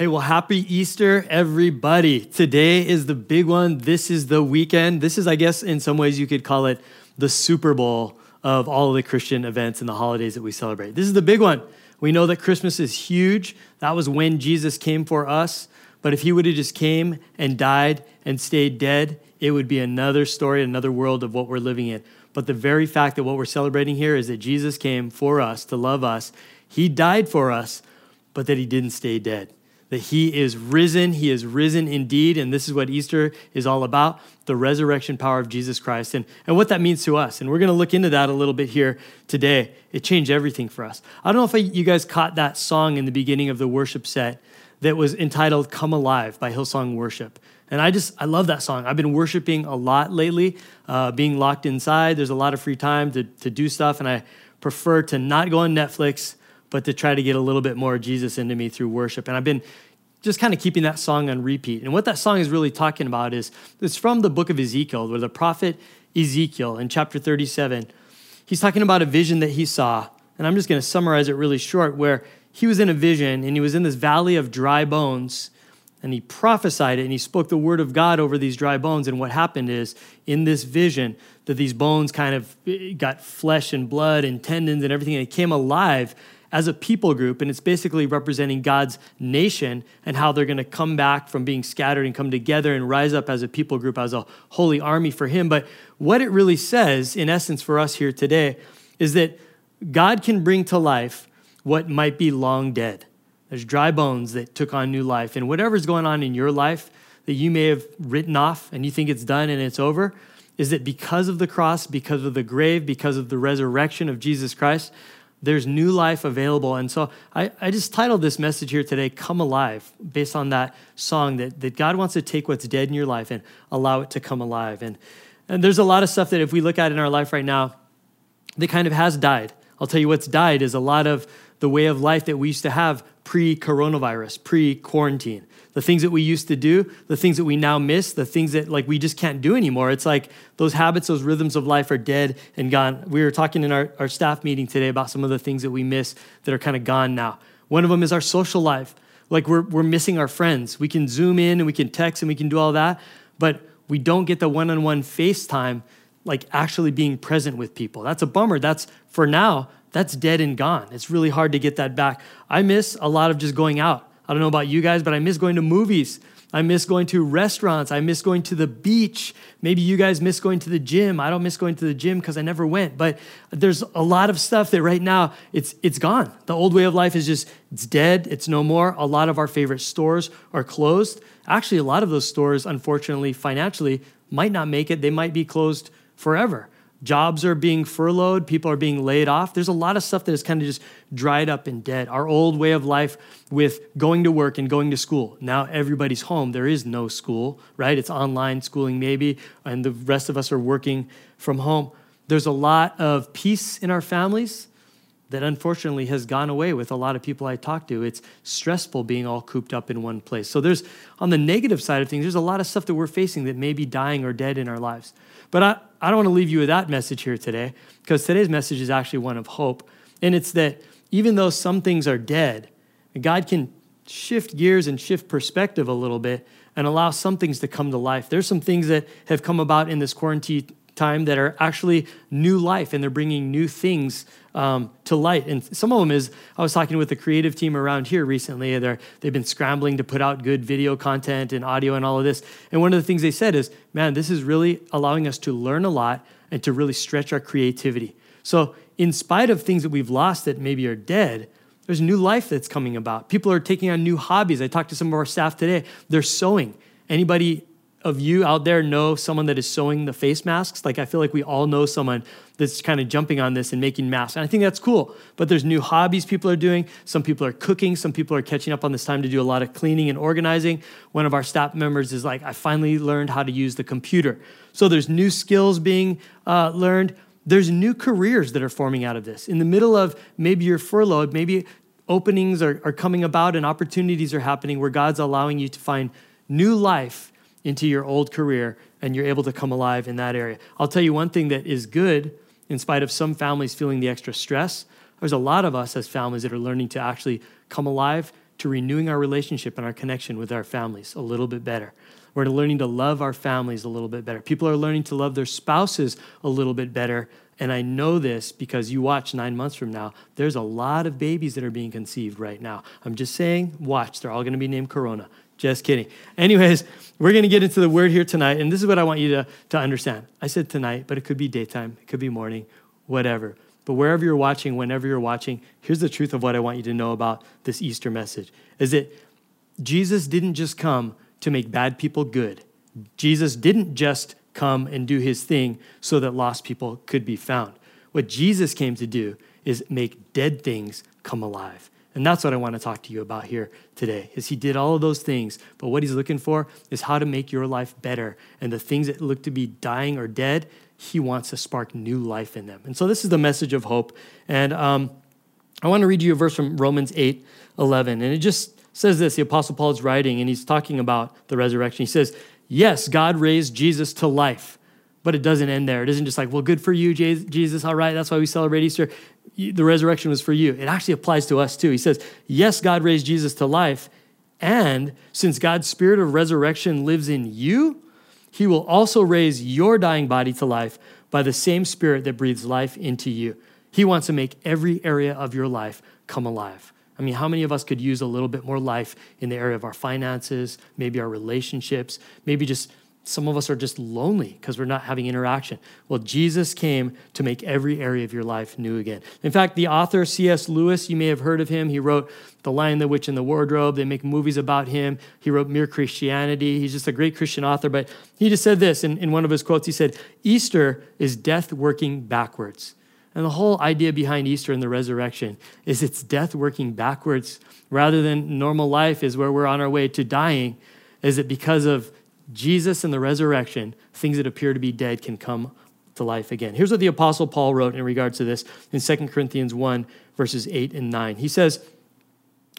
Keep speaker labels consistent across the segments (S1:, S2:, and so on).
S1: Hey, well, happy Easter, everybody. Today is the big one. This is the weekend. This is, I guess, in some ways you could call it the Super Bowl of all of the Christian events and the holidays that we celebrate. This is the big one. We know that Christmas is huge. That was when Jesus came for us. But if he would have just came and died and stayed dead, it would be another story, another world of what we're living in. But the very fact that what we're celebrating here is that Jesus came for us to love us. He died for us, but that he didn't stay dead that he is risen. He is risen indeed. And this is what Easter is all about the resurrection power of Jesus Christ and, and what that means to us. And we're going to look into that a little bit here today. It changed everything for us. I don't know if you guys caught that song in the beginning of the worship set that was entitled Come Alive by Hillsong Worship. And I just, I love that song. I've been worshiping a lot lately, uh, being locked inside. There's a lot of free time to, to do stuff. And I prefer to not go on Netflix but to try to get a little bit more Jesus into me through worship. And I've been just kind of keeping that song on repeat. And what that song is really talking about is it's from the book of Ezekiel, where the prophet Ezekiel in chapter 37, he's talking about a vision that he saw. And I'm just going to summarize it really short, where he was in a vision and he was in this valley of dry bones and he prophesied it and he spoke the word of God over these dry bones. And what happened is in this vision, that these bones kind of eh, got flesh and blood and tendons and everything, and it came alive as a people group, and it's basically representing God's nation and how they're going to come back from being scattered and come together and rise up as a people group, as a holy army for Him. But what it really says, in essence, for us here today, is that God can bring to life what might be long dead. There's dry bones that took on new life. And whatever's going on in your life that you may have written off and you think it's done and it's over, is that because of the cross, because of the grave, because of the resurrection of Jesus Christ, there's new life available. And so I, I just titled this message here today, Come Alive, based on that song that, that God wants to take what's dead in your life and allow it to come alive. And, and there's a lot of stuff that if we look at in our life right now, that kind of has died. I'll tell you what's died is a lot of the way of life that we used to have pre coronavirus, pre quarantine the things that we used to do, the things that we now miss, the things that like we just can't do anymore. It's like those habits, those rhythms of life are dead and gone. We were talking in our, our staff meeting today about some of the things that we miss that are kind of gone now. One of them is our social life. Like we're, we're missing our friends. We can zoom in and we can text and we can do all that, but we don't get the one on one FaceTime, like actually being present with people. That's a bummer. That's for now, that's dead and gone. It's really hard to get that back. I miss a lot of just going out I don't know about you guys, but I miss going to movies. I miss going to restaurants. I miss going to the beach. Maybe you guys miss going to the gym. I don't miss going to the gym because I never went. But there's a lot of stuff that right now it's it's gone. The old way of life is just it's dead. It's no more. A lot of our favorite stores are closed. Actually, a lot of those stores, unfortunately, financially, might not make it. They might be closed forever. Jobs are being furloughed, people are being laid off. There's a lot of stuff that is kind of just dried up and dead. Our old way of life with going to work and going to school. Now everybody's home. There is no school, right? It's online schooling, maybe, and the rest of us are working from home. There's a lot of peace in our families that unfortunately has gone away with a lot of people I talk to. It's stressful being all cooped up in one place. So there's on the negative side of things, there's a lot of stuff that we're facing that may be dying or dead in our lives. But I, I don't want to leave you with that message here today, because today's message is actually one of hope. And it's that even though some things are dead, God can shift gears and shift perspective a little bit and allow some things to come to life. There's some things that have come about in this quarantine time that are actually new life and they're bringing new things um, to light. And some of them is, I was talking with the creative team around here recently. They're, they've been scrambling to put out good video content and audio and all of this. And one of the things they said is, man, this is really allowing us to learn a lot and to really stretch our creativity. So, in spite of things that we've lost that maybe are dead, there's new life that's coming about. People are taking on new hobbies. I talked to some of our staff today. They're sewing. Anybody of you out there know someone that is sewing the face masks? Like, I feel like we all know someone that's kind of jumping on this and making masks. And I think that's cool. But there's new hobbies people are doing. Some people are cooking. Some people are catching up on this time to do a lot of cleaning and organizing. One of our staff members is like, I finally learned how to use the computer. So there's new skills being uh, learned. There's new careers that are forming out of this. In the middle of maybe you're furloughed, maybe openings are, are coming about and opportunities are happening where God's allowing you to find new life into your old career and you're able to come alive in that area. I'll tell you one thing that is good, in spite of some families feeling the extra stress, there's a lot of us as families that are learning to actually come alive to renewing our relationship and our connection with our families a little bit better. We're learning to love our families a little bit better. People are learning to love their spouses a little bit better. And I know this because you watch nine months from now, there's a lot of babies that are being conceived right now. I'm just saying, watch. They're all to be named Corona. Just kidding. Anyways, we're going to get into the word here tonight. And this is what I want you to, to understand. I said tonight, but it could be daytime, it could be morning, whatever. But wherever you're watching, whenever you're watching, here's the truth of what I want you to know about this Easter message is that Jesus didn't just come to make bad people good. Jesus didn't just come and do his thing so that lost people could be found. What Jesus came to do is make dead things come alive. And that's what I want to talk to you about here today. Is he did all of those things, but what he's looking for is how to make your life better. And the things that look to be dying or dead, he wants to spark new life in them. And so this is the message of hope. And um, I want to read you a verse from Romans 8, 11. And it just says this the Apostle Paul is writing, and he's talking about the resurrection. He says, Yes, God raised Jesus to life, but it doesn't end there. It isn't just like, well, good for you, Jesus. All right, that's why we celebrate Easter. The resurrection was for you. It actually applies to us too. He says, Yes, God raised Jesus to life. And since God's spirit of resurrection lives in you, he will also raise your dying body to life by the same spirit that breathes life into you. He wants to make every area of your life come alive. I mean, how many of us could use a little bit more life in the area of our finances, maybe our relationships, maybe just some of us are just lonely because we're not having interaction. Well, Jesus came to make every area of your life new again. In fact, the author C.S. Lewis, you may have heard of him. He wrote The Lion, the Witch, and the Wardrobe. They make movies about him. He wrote Mere Christianity. He's just a great Christian author. But he just said this in, in one of his quotes. He said, Easter is death working backwards. And the whole idea behind Easter and the resurrection is it's death working backwards rather than normal life is where we're on our way to dying. Is it because of Jesus and the resurrection, things that appear to be dead can come to life again? Here's what the Apostle Paul wrote in regards to this in 2 Corinthians 1, verses 8 and 9. He says,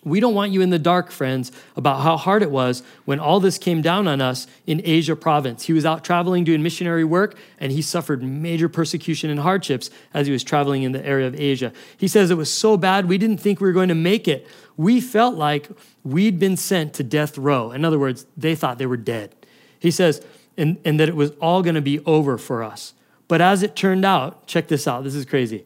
S1: we don't want you in the dark, friends, about how hard it was when all this came down on us in Asia province. He was out traveling doing missionary work, and he suffered major persecution and hardships as he was traveling in the area of Asia. He says it was so bad, we didn't think we were going to make it. We felt like we'd been sent to death row. In other words, they thought they were dead. He says, and, and that it was all going to be over for us. But as it turned out, check this out, this is crazy.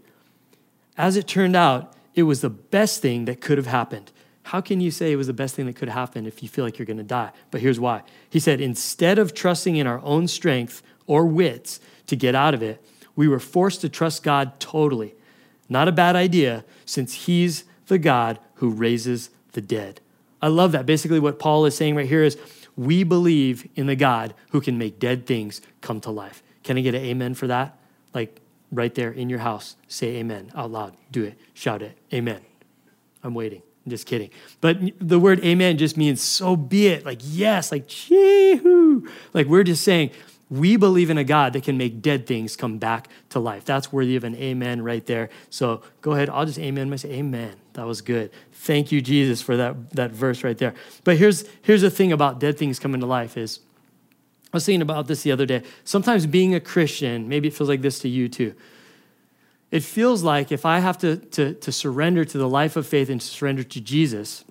S1: As it turned out, it was the best thing that could have happened how can you say it was the best thing that could happen if you feel like you're going to die? But here's why. He said, instead of trusting in our own strength or wits to get out of it, we were forced to trust God totally. Not a bad idea, since He's the God who raises the dead. I love that. Basically, what Paul is saying right here is we believe in the God who can make dead things come to life. Can I get an amen for that? Like right there in your house, say amen out loud. Do it. Shout it. Amen. I'm waiting. I'm just kidding. But the word amen just means so be it. Like, yes, like, chee-hoo. Like, we're just saying, we believe in a God that can make dead things come back to life. That's worthy of an amen right there. So go ahead. I'll just amen myself. Amen. That was good. Thank you, Jesus, for that, that verse right there. But here's, here's the thing about dead things coming to life is I was thinking about this the other day. Sometimes being a Christian, maybe it feels like this to you too it feels like if I have to, to, to surrender to the life of faith and surrender to Jesus,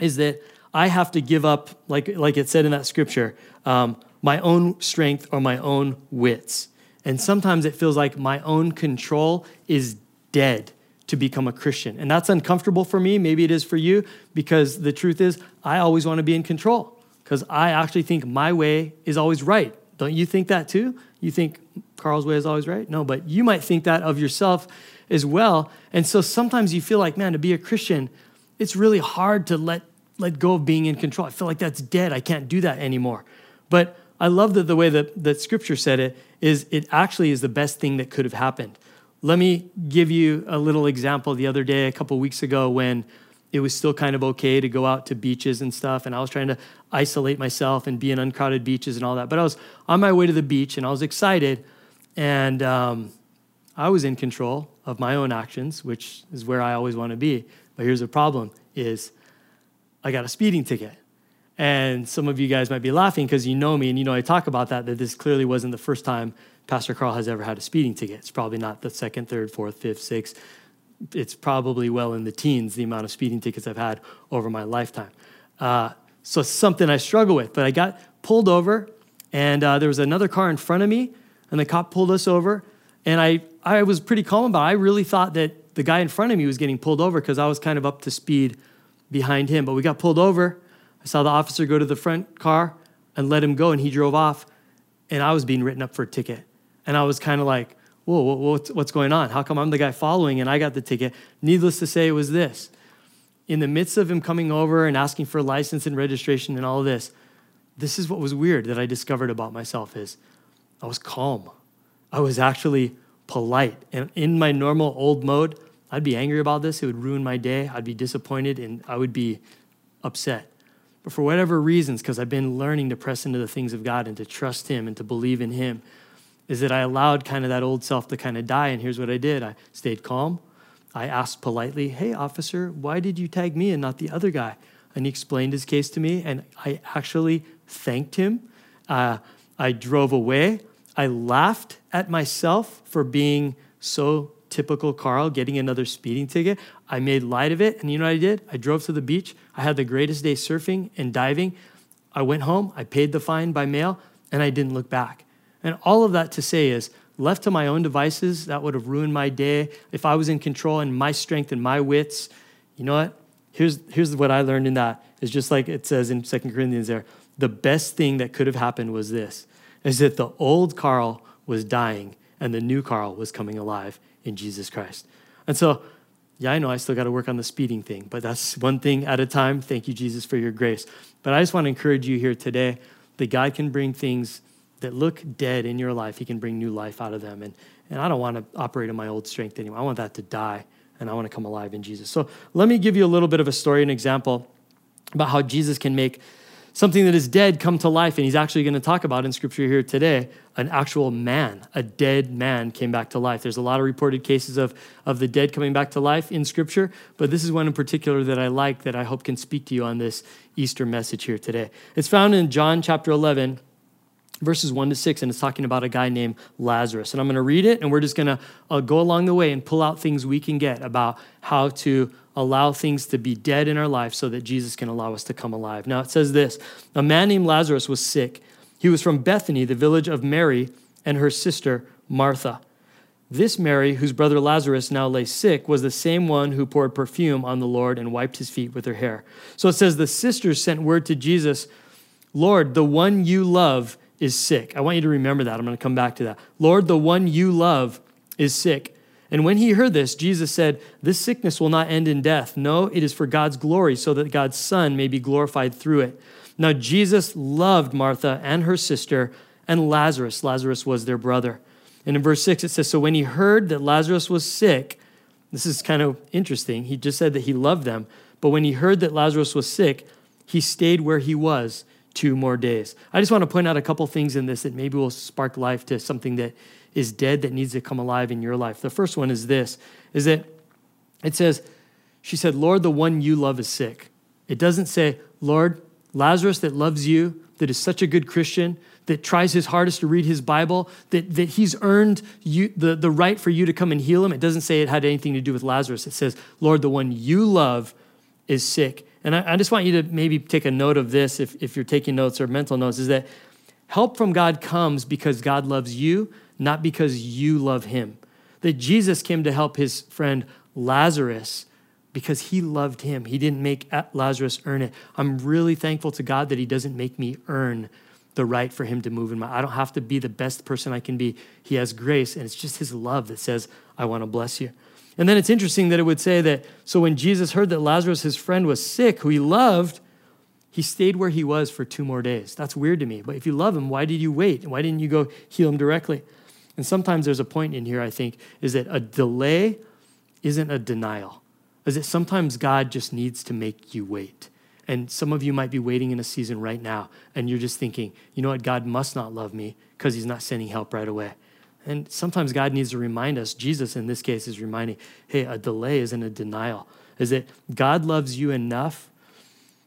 S1: is that I have to give up, like, like it said in that scripture, um, my own strength or my own wits. And sometimes it feels like my own control is dead to become a Christian. And that's uncomfortable for me. Maybe it is for you, because the truth is, I always want to be in control because I actually think my way is always right. Don't you think that too? You think Carl's way is always right? No, but you might think that of yourself as well. And so sometimes you feel like, man, to be a Christian, it's really hard to let let go of being in control. I feel like that's dead. I can't do that anymore. But I love that the way that, that scripture said it is it actually is the best thing that could have happened. Let me give you a little example the other day, a couple weeks ago, when it was still kind of okay to go out to beaches and stuff. And I was trying to isolate myself and be in uncrowded beaches and all that. But I was on my way to the beach and I was excited. And um, I was in control of my own actions, which is where I always want to be. But here's the problem is I got a speeding ticket. And some of you guys might be laughing because you know me and you know I talk about that, that this clearly wasn't the first time Pastor Carl has ever had a speeding ticket. It's probably not the second, third, fourth, fifth, sixth, it's probably well in the teens, the amount of speeding tickets I've had over my lifetime. Uh, so it's something I struggle with. But I got pulled over, and uh, there was another car in front of me, and the cop pulled us over. And I, I was pretty calm about it. I really thought that the guy in front of me was getting pulled over because I was kind of up to speed behind him. But we got pulled over. I saw the officer go to the front car and let him go, and he drove off. And I was being written up for a ticket. And I was kind of like, whoa, what's, what's going on? How come I'm the guy following and I got the ticket? Needless to say, it was this. In the midst of him coming over and asking for a license and registration and all this, this is what was weird that I discovered about myself is I was calm. I was actually polite. And in my normal old mode, I'd be angry about this. It would ruin my day. I'd be disappointed and I would be upset. But for whatever reasons, because I've been learning to press into the things of God and to trust Him and to believe in Him, is that I allowed kind of that old self to kind of die. And here's what I did I stayed calm. I asked politely, Hey, officer, why did you tag me and not the other guy? And he explained his case to me, and I actually thanked him. Uh, I drove away. I laughed at myself for being so typical Carl, getting another speeding ticket. I made light of it. And you know what I did? I drove to the beach. I had the greatest day surfing and diving. I went home. I paid the fine by mail, and I didn't look back. And all of that to say is, left to my own devices, that would have ruined my day. If I was in control and my strength and my wits, you know what? Here's, here's what I learned in that. It's just like it says in Second Corinthians there. The best thing that could have happened was this, is that the old Carl was dying and the new Carl was coming alive in Jesus Christ. And so, yeah, I know I still got to work on the speeding thing, but that's one thing at a time. Thank you, Jesus, for your grace. But I just want to encourage you here today that God can bring things that look dead in your life, He can bring new life out of them. And, and I don't want to operate in my old strength anymore. I want that to die, and I want to come alive in Jesus. So let me give you a little bit of a story, an example about how Jesus can make something that is dead come to life. And he's actually going to talk about in scripture here today an actual man, a dead man came back to life. There's a lot of reported cases of, of the dead coming back to life in scripture, but this is one in particular that I like that I hope can speak to you on this Easter message here today. It's found in John chapter 11 verses 1 to 6, and it's talking about a guy named Lazarus. And I'm going to read it, and we're just going to uh, go along the way and pull out things we can get about how to allow things to be dead in our life so that Jesus can allow us to come alive. Now, it says this A man named Lazarus was sick. He was from Bethany, the village of Mary and her sister Martha. This Mary, whose brother Lazarus now lay sick, was the same one who poured perfume on the Lord and wiped his feet with her hair. So it says the sisters sent word to Jesus Lord, the one you love is sick. I want you to remember that. I'm going to come back to that. Lord, the one you love is sick. And when he heard this, Jesus said, This sickness will not end in death. No, it is for God's glory, so that God's Son may be glorified through it. Now, Jesus loved Martha and her sister and Lazarus. Lazarus was their brother. And in verse 6, it says, So when he heard that Lazarus was sick, this is kind of interesting. He just said that he loved them. But when he heard that Lazarus was sick, he stayed where he was two more days. I just want to point out a couple things in this that maybe will spark life to something that is dead that needs to come alive in your life. The first one is this is that it says, She said, Lord, the one you love is sick. It doesn't say, Lord, Lazarus that loves you, that is such a good Christian, that tries his hardest to read his Bible, that, that he's earned you, the, the right for you to come and heal him. It doesn't say it had anything to do with Lazarus. It says, Lord, the one you love is sick. And I, I just want you to maybe take a note of this if, if you're taking notes or mental notes, is that help from God comes because God loves you, not because you love him. That Jesus came to help his friend Lazarus because he loved him. He didn't make uh, Lazarus earn it. I'm really thankful to God that he doesn't make me earn the right for him to move in my I don't have to be the best person I can be. He has grace and it's just his love that says I want to bless you. And then it's interesting that it would say that so when Jesus heard that Lazarus, his friend, was sick, who he loved, he stayed where he was for two more days. That's weird to me. But if you love him, why did you wait? Why didn't you go heal him directly? And sometimes there's a point in here, I think, is that a delay isn't a denial. Is that sometimes God just needs to make you wait. And some of you might be waiting in a season right now, and you're just thinking, you know what, God must not love me because he's not sending help right away. And sometimes God needs to remind us, Jesus in this case is reminding, hey, a delay isn't a denial. Is that God loves you enough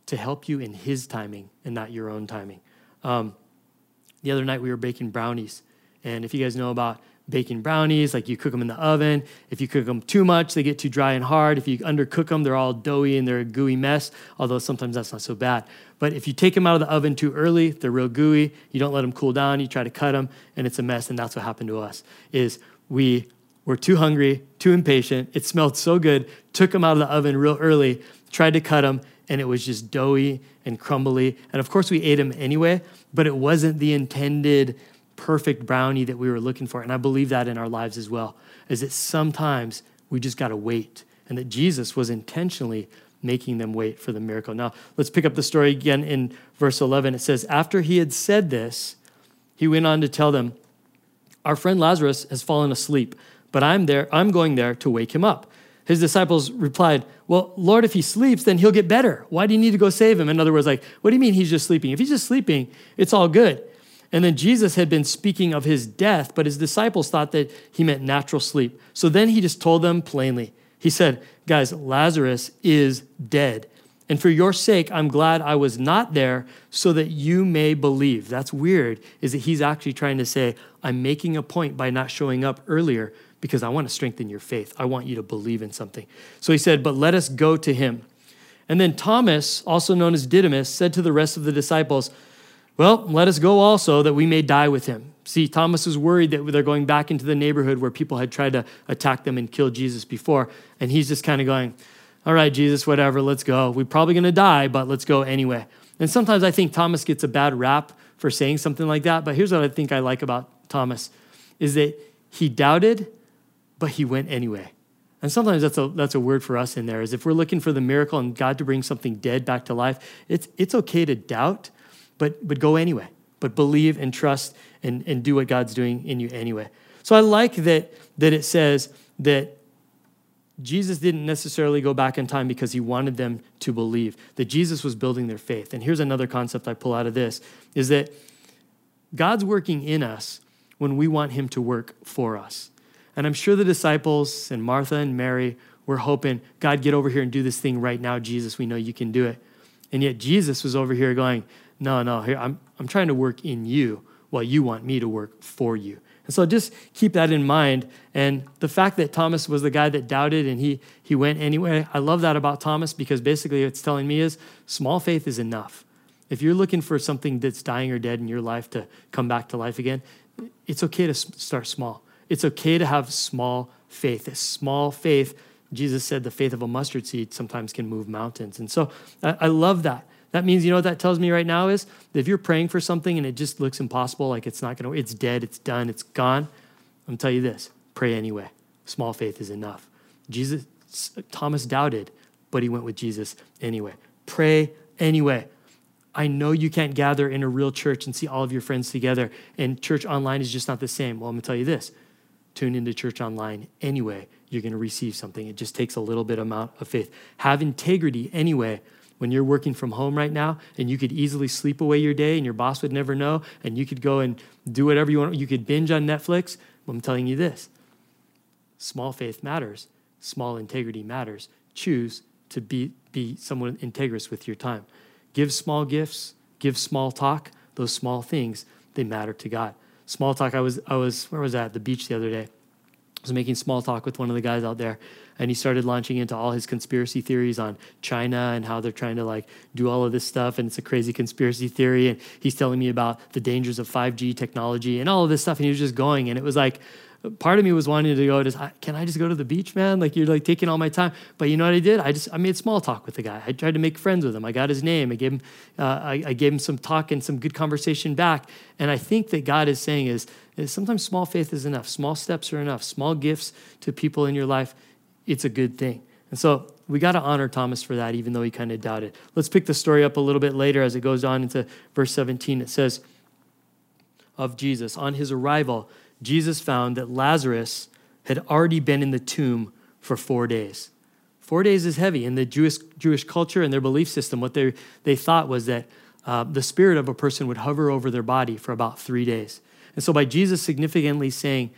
S1: to help you in his timing and not your own timing. Um, the other night we were baking brownies. And if you guys know about baking brownies, like you cook them in the oven. If you cook them too much, they get too dry and hard. If you undercook them, they're all doughy and they're a gooey mess, although sometimes that's not so bad. But if you take them out of the oven too early, they're real gooey. You don't let them cool down, you try to cut them, and it's a mess. And that's what happened to us is we were too hungry, too impatient. It smelled so good, took them out of the oven real early, tried to cut them, and it was just doughy and crumbly. And of course, we ate them anyway, but it wasn't the intended perfect brownie that we were looking for. And I believe that in our lives as well, is that sometimes we just got to wait, and that Jesus was intentionally making them wait for the miracle. Now, let's pick up the story again in verse 11. It says, After he had said this, he went on to tell them, Our friend Lazarus has fallen asleep, but I'm there, I'm going there to wake him up. His disciples replied, Well, Lord, if he sleeps, then he'll get better. Why do you need to go save him? In other words, like, what do you mean he's just sleeping? If he's just sleeping, it's all good. And then Jesus had been speaking of his death, but his disciples thought that he meant natural sleep. So then he just told them plainly. He said, Guys, Lazarus is dead. And for your sake, I'm glad I was not there so that you may believe. That's weird, is that he's actually trying to say, I'm making a point by not showing up earlier because I want to strengthen your faith. I want you to believe in something. So he said, But let us go to him. And then Thomas, also known as Didymus, said to the rest of the disciples, well, let us go also that we may die with him. See, Thomas was worried that they're going back into the neighborhood where people had tried to attack them and kill Jesus before. And he's just kind of going, All right, Jesus, whatever, let's go. We're probably going to die, but let's go anyway. And sometimes I think Thomas gets a bad rap for saying something like that. But here's what I think I like about Thomas is that he doubted, but he went anyway. And sometimes that's a, that's a word for us in there is if we're looking for the miracle and God to bring something dead back to life, it's, it's okay to doubt, but, but go anyway. But believe and trust and, and do what God's doing in you anyway. So I like that, that it says that Jesus didn't necessarily go back in time because he wanted them to believe, that Jesus was building their faith. And here's another concept I pull out of this is that God's working in us when we want him to work for us. And I'm sure the disciples and Martha and Mary were hoping, God, get over here and do this thing right now, Jesus. We know you can do it. And yet Jesus was over here going, no, no, here, I'm, I'm trying to work in you while you want me to work for you. And so just keep that in mind. And the fact that Thomas was the guy that doubted and he, he went anyway, I love that about Thomas because basically it's telling me is small faith is enough. If you're looking for something that's dying or dead in your life to come back to life again, it's okay to start small. It's okay to have small faith. A small faith, Jesus said the faith of a mustard seed sometimes can move mountains. And so I, I love that. That means, you know what that tells me right now is if you're praying for something and it just looks impossible, like it's not going to, it's dead, it's done, it's gone, I'm gonna tell you this pray anyway. Small faith is enough. Jesus, Thomas doubted, but he went with Jesus anyway. Pray anyway. I know you can't gather in a real church and see all of your friends together, and church online is just not the same. Well, I'm to tell you this tune into church online anyway. You're to receive something. It just takes a little bit amount of faith. Have integrity anyway when you're working from home right now and you could easily sleep away your day and your boss would never know and you could go and do whatever you want, you could binge on Netflix. I'm telling you this small faith matters, small integrity matters. Choose to be, be someone integrous with your time. Give small gifts, give small talk. Those small things, they matter to God. Small talk, I was, I was, where was I at the beach the other day? Was making small talk with one of the guys out there, and he started launching into all his conspiracy theories on China and how they're trying to like do all of this stuff, and it's a crazy conspiracy theory. And he's telling me about the dangers of 5G technology and all of this stuff, and he was just going, and it was like, part of me was wanting to go just can i just go to the beach man? Like you're like taking all my time. But you know what i did? I just i made small talk with the guy. I tried to make friends with him. I got his name. I gave him uh, I, I, gave him some talk and some good conversation back. And i think that god is saying is, is sometimes small faith is enough. Small steps are enough. Small gifts to people in your life it's a good thing. And so we got to honor Thomas for that, even though he kind of doubted. Let's pick the story up a little bit later as it goes on into verse 17. It says, Of Jesus, on his arrival, Jesus found that Lazarus had already been in the tomb for four days. Four days is heavy. In the Jewish, Jewish culture and their belief system, what they, they thought was that uh, the spirit of a person would hover over their body for about three days. And so, by Jesus significantly saying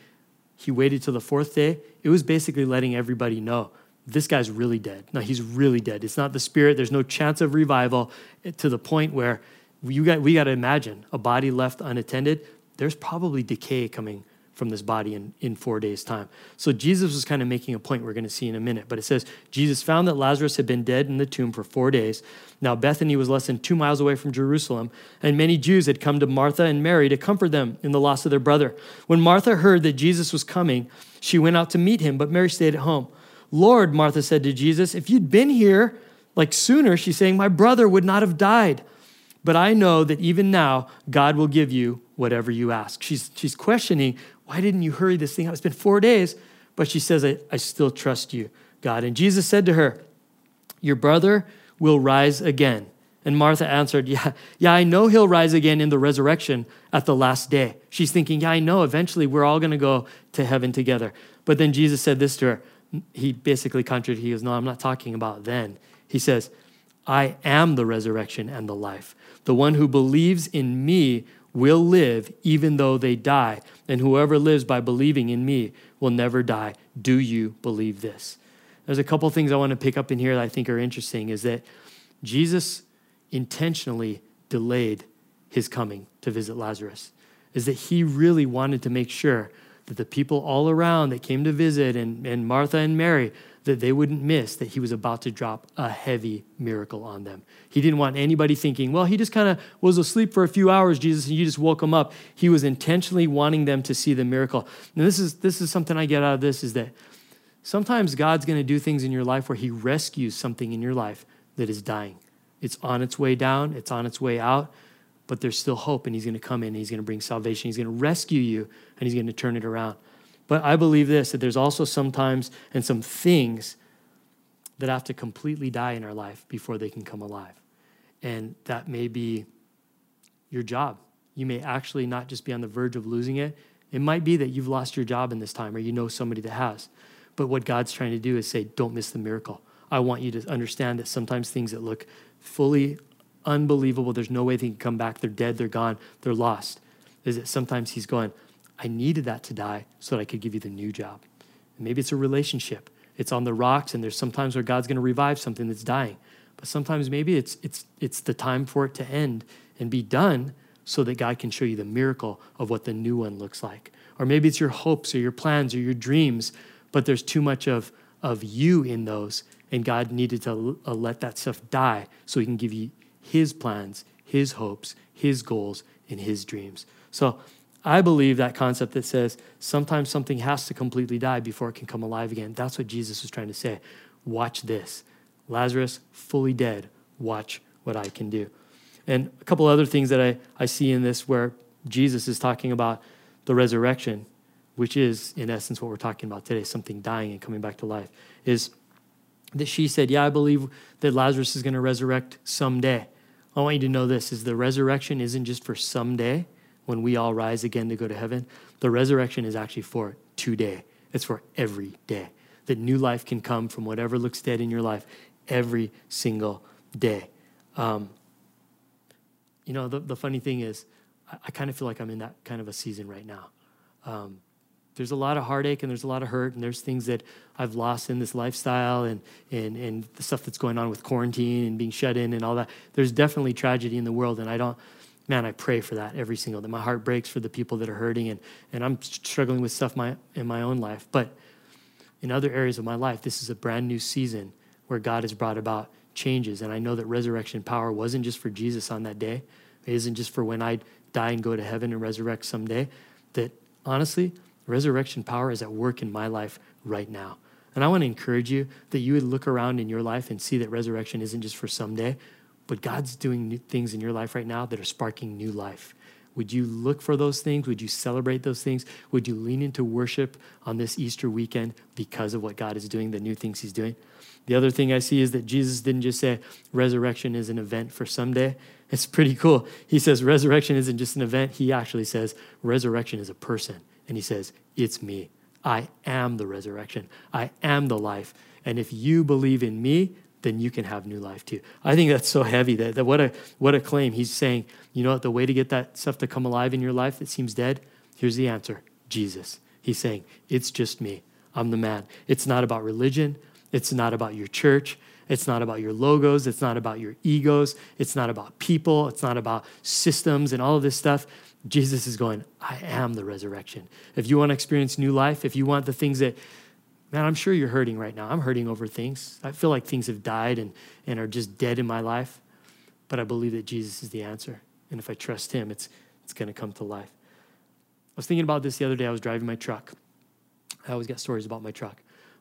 S1: he waited till the fourth day, it was basically letting everybody know this guy's really dead. No, he's really dead. It's not the spirit. There's no chance of revival eh, to the point where you got, we got to imagine a body left unattended. There's probably decay coming from this body in, in four days' time. So Jesus was kind of making a point we're going to see in a minute. But it says, Jesus found that Lazarus had been dead in the tomb for four days. Now, Bethany was less than two miles away from Jerusalem, and many Jews had come to Martha and Mary to comfort them in the loss of their brother. When Martha heard that Jesus was coming, she went out to meet him, but Mary stayed at home. Lord, Martha said to Jesus, if you'd been here, like sooner, she's saying, my brother would not have died. But I know that even now, God will give you whatever you ask. She's, she's questioning why didn't you hurry this thing out? It's been four days. But she says, I, I still trust you, God. And Jesus said to her, Your brother will rise again. And Martha answered, Yeah, yeah, I know he'll rise again in the resurrection at the last day. She's thinking, Yeah, I know eventually we're all going to go to heaven together. But then Jesus said this to her. He basically contradicted. He goes, No, I'm not talking about then. He says, I am the resurrection and the life. The one who believes in me will live even though they die, and whoever lives by believing in me will never die. Do you believe this? There's a couple things I want to pick up in here that I think are interesting is that Jesus intentionally delayed his coming to visit Lazarus. Is that he really wanted to make sure that the people all around that came to visit and, and Martha and Mary that they wouldn't miss that he was about to drop a heavy miracle on them. He didn't want anybody thinking, well, he just kind of was asleep for a few hours, Jesus, and you just woke him up. He was intentionally wanting them to see the miracle. And this is this is something I get out of this is that sometimes God's going to do things in your life where he rescues something in your life that is dying. It's on its way down, it's on its way out, but there's still hope and he's going to come in and he's going to bring salvation. He's going to rescue you and he's going to turn it around. But I believe this that there's also sometimes and some things that have to completely die in our life before they can come alive. And that may be your job. You may actually not just be on the verge of losing it. It might be that you've lost your job in this time or you know somebody that has. But what God's trying to do is say, don't miss the miracle. I want you to understand that sometimes things that look fully unbelievable, there's no way they can come back, they're dead, they're gone, they're lost. Is that sometimes He's going, I needed that to die so that I could give you the new job. Maybe it's a relationship. It's on the rocks, and there's sometimes where God's going to revive something that's dying. But sometimes maybe it's, it's, it's the time for it to end and be done so that God can show you the miracle of what the new one looks like. Or maybe it's your hopes or your plans or your dreams, but there's too much of, of you in those, and God needed to uh, let that stuff die so He can give you His plans, His hopes, His goals, and His dreams. So I believe that concept that says sometimes something has to completely die before it can come alive again. That's what Jesus was trying to say. Watch this. Lazarus, fully dead. Watch what I can do. And a couple other things that I, I see in this where Jesus is talking about the resurrection, which is in essence what we're talking about today something dying and coming back to life, is that she said, Yeah, I believe that Lazarus is going to resurrect someday. I want you to know this is the resurrection isn't just for someday, when we all rise again to go to heaven, the resurrection is actually for today. It's for every day. That new life can come from whatever looks dead in your life every single day. Um, you know, the, the funny thing is, I, I kind of feel like I'm in that kind of a season right now. Um, there's a lot of heartache and there's a lot of hurt and there's things that I've lost in this lifestyle and, and, and the stuff that's going on with quarantine and being shut in and all that. There's definitely tragedy in the world and I don't, man, I pray for that every single day. My heart breaks for the people that are hurting, and, and I'm struggling with stuff my, in my own life. But in other areas of my life, this is a brand new season where God has brought about changes. And I know that resurrection power wasn't just for Jesus on that day, it isn't just for when I die and go to heaven and resurrect someday. That honestly, resurrection power is at work in my life right now. And I want to encourage you that you would look around in your life and see that resurrection isn't just for someday, but God's doing new things in your life right now that are sparking new life. Would you look for those things? Would you celebrate those things? Would you lean into worship on this Easter weekend because of what God is doing, the new things He's doing? The other thing I see is that Jesus didn't just say resurrection is an event for someday. It's pretty cool. He says resurrection isn't just an event, He actually says resurrection is a person. And He says, It's me. I am the resurrection, I am the life. And if you believe in me, then you can have new life too. I think that's so heavy that, that what a what a claim. He's saying, you know what, the way to get that stuff to come alive in your life that seems dead, here's the answer. Jesus. He's saying, it's just me. I'm the man. It's not about religion. It's not about your church. It's not about your logos. It's not about your egos. It's not about people. It's not about systems and all of this stuff. Jesus is going, I am the resurrection. If you want to experience new life, if you want the things that, man, I'm sure you're hurting right now. I'm hurting over things. I feel like things have died and, and are just dead in my life. But I believe that Jesus is the answer. And if I trust him, it's, it's going to come to life. I was thinking about this the other day. I was driving my truck. I always got stories about my truck.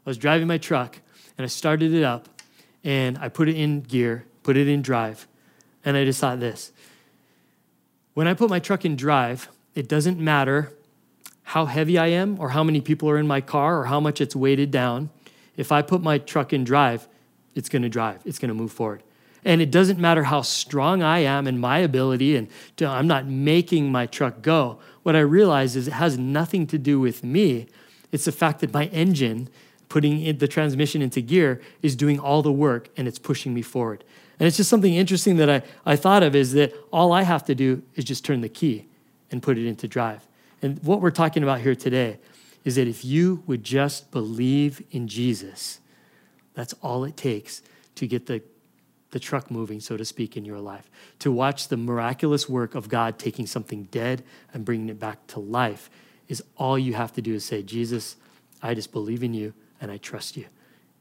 S1: I was driving my truck and I started it up and I put it in gear, put it in drive, and I just thought this. When I put my truck in drive, it doesn't matter how heavy I am or how many people are in my car or how much it's weighted down. If I put my truck in drive, it's going to drive, it's going to move forward. And it doesn't matter how strong I am and my ability, and to, I'm not making my truck go. What I realize is it has nothing to do with me. It's the fact that my engine, putting the transmission into gear, is doing all the work and it's pushing me forward. And it's just something interesting that I, I thought of is that all I have to do is just turn the key and put it into drive. And what we're talking about here today is that if you would just believe in Jesus, that's all it takes to get the, the truck moving, so to speak, in your life. To watch the miraculous work of God taking something dead and bringing it back to life is all you have to do is say, Jesus, I just believe in you and I trust you.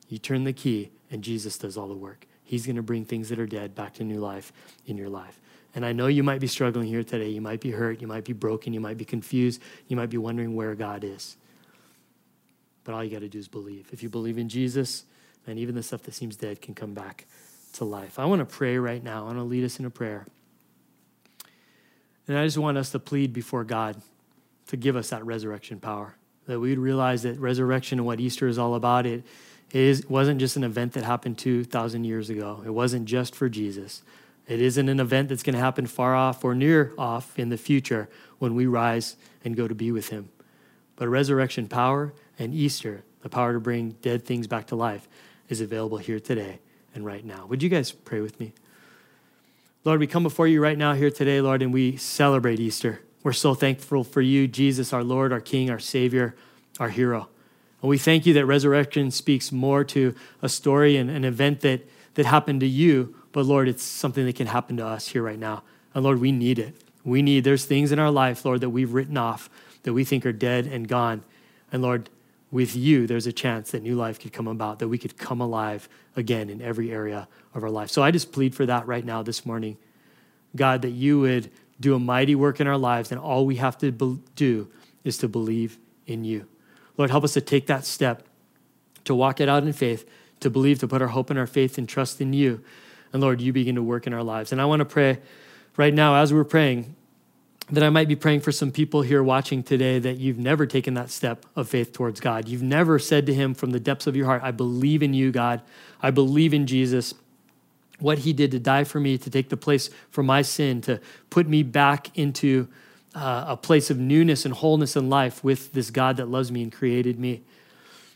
S1: You turn the key and Jesus does all the work. He's going to bring things that are dead back to new life in your life. And I know you might be struggling here today. You might be hurt. You might be broken. You might be confused. You might be wondering where God is. But all you got to do is believe. If you believe in Jesus, and even the stuff that seems dead can come back to life. I want to pray right now. I want to lead us in a prayer. And I just want us to plead before God to give us that resurrection power. That we'd realize that resurrection and what Easter is all about, it, it is, wasn't just an event that happened 2,000 years ago. It wasn't just for Jesus. It isn't an event that's going to happen far off or near off in the future when we rise and go to be with Him. But resurrection power and Easter, the power to bring dead things back to life, is available here today and right now. Would you guys pray with me? Lord, we come before you right now here today, Lord, and we celebrate Easter. We're so thankful for you, Jesus, our Lord, our King, our Savior, our hero. And we thank you that resurrection speaks more to a story and an event that, that happened to you, but Lord, it's something that can happen to us here right now. And Lord, we need it. We need, there's things in our life, Lord, that we've written off that we think are dead and gone. And Lord, with you, there's a chance that new life could come about, that we could come alive again in every area of our life. So I just plead for that right now this morning. God, that you would do a mighty work in our lives, and all we have to be- do is to believe in you. Lord, help us to take that step, to walk it out in faith, to believe, to put our hope and our faith and trust in you. And Lord, you begin to work in our lives. And I want to pray right now, as we're praying, that I might be praying for some people here watching today that you've never taken that step of faith towards God. You've never said to Him from the depths of your heart, I believe in you, God. I believe in Jesus, what He did to die for me, to take the place for my sin, to put me back into uh, a place of newness and wholeness in life with this God that loves me and created me.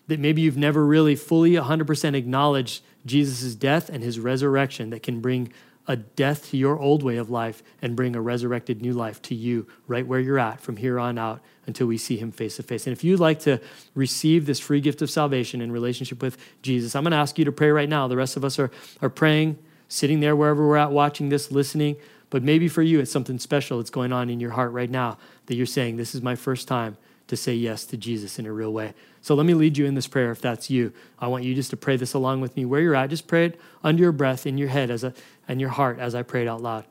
S1: That maybe you've never really fully 100% acknowledged Jesus' death and His resurrection that can bring a death to your old way of life and bring a resurrected new life to you right where you're at from here on out until we see him face to face. And if you'd like to receive this free gift of salvation in relationship with Jesus, I'm going to ask you to pray right now. The rest of us are, are praying, sitting there wherever we're at, watching this, listening. But maybe for you, it's something special that's going on in your heart right now that you're saying, This is my first time to say yes to Jesus in a real way. So let me lead you in this prayer if that's you. I want you just to pray this along with me where you're at. Just pray it under your breath in your head as a, and your heart as I prayed out loud.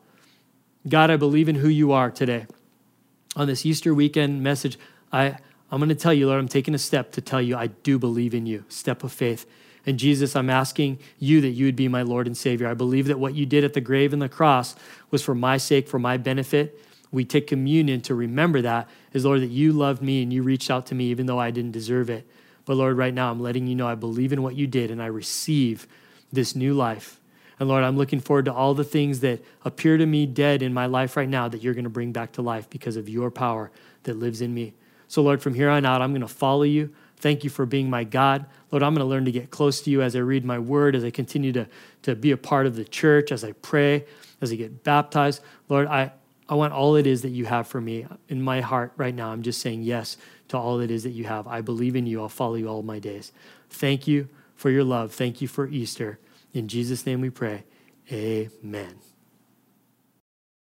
S1: God, I believe in who you are today. On this Easter weekend message, I, I'm going to tell you, Lord, I'm taking a step to tell you I do believe in you, step of faith. And Jesus, I'm asking you that you would be my Lord and Savior. I believe that what you did at the grave and the cross was for my sake, for my benefit. We take communion to remember that is, Lord, that you loved me and you reached out to me even though I didn't deserve it. But Lord, right now I'm letting you know I believe in what you did and I receive this new life. And Lord, I'm looking forward to all the things that appear to me dead in my life right now that you're going to bring back to life because of your power that lives in me. So, Lord, from here on out, I'm going to follow you. Thank you for being my God. Lord, I'm going to learn to get close to you as I read my word, as I continue to, to be a part of the church, as I pray, as I get baptized. Lord, I, I want all it is that you have for me. In my heart right now, I'm just saying yes to all it is that you have. I believe in you. I'll follow you all my days. Thank you for your love. Thank you for Easter. In Jesus' name we pray. Amen.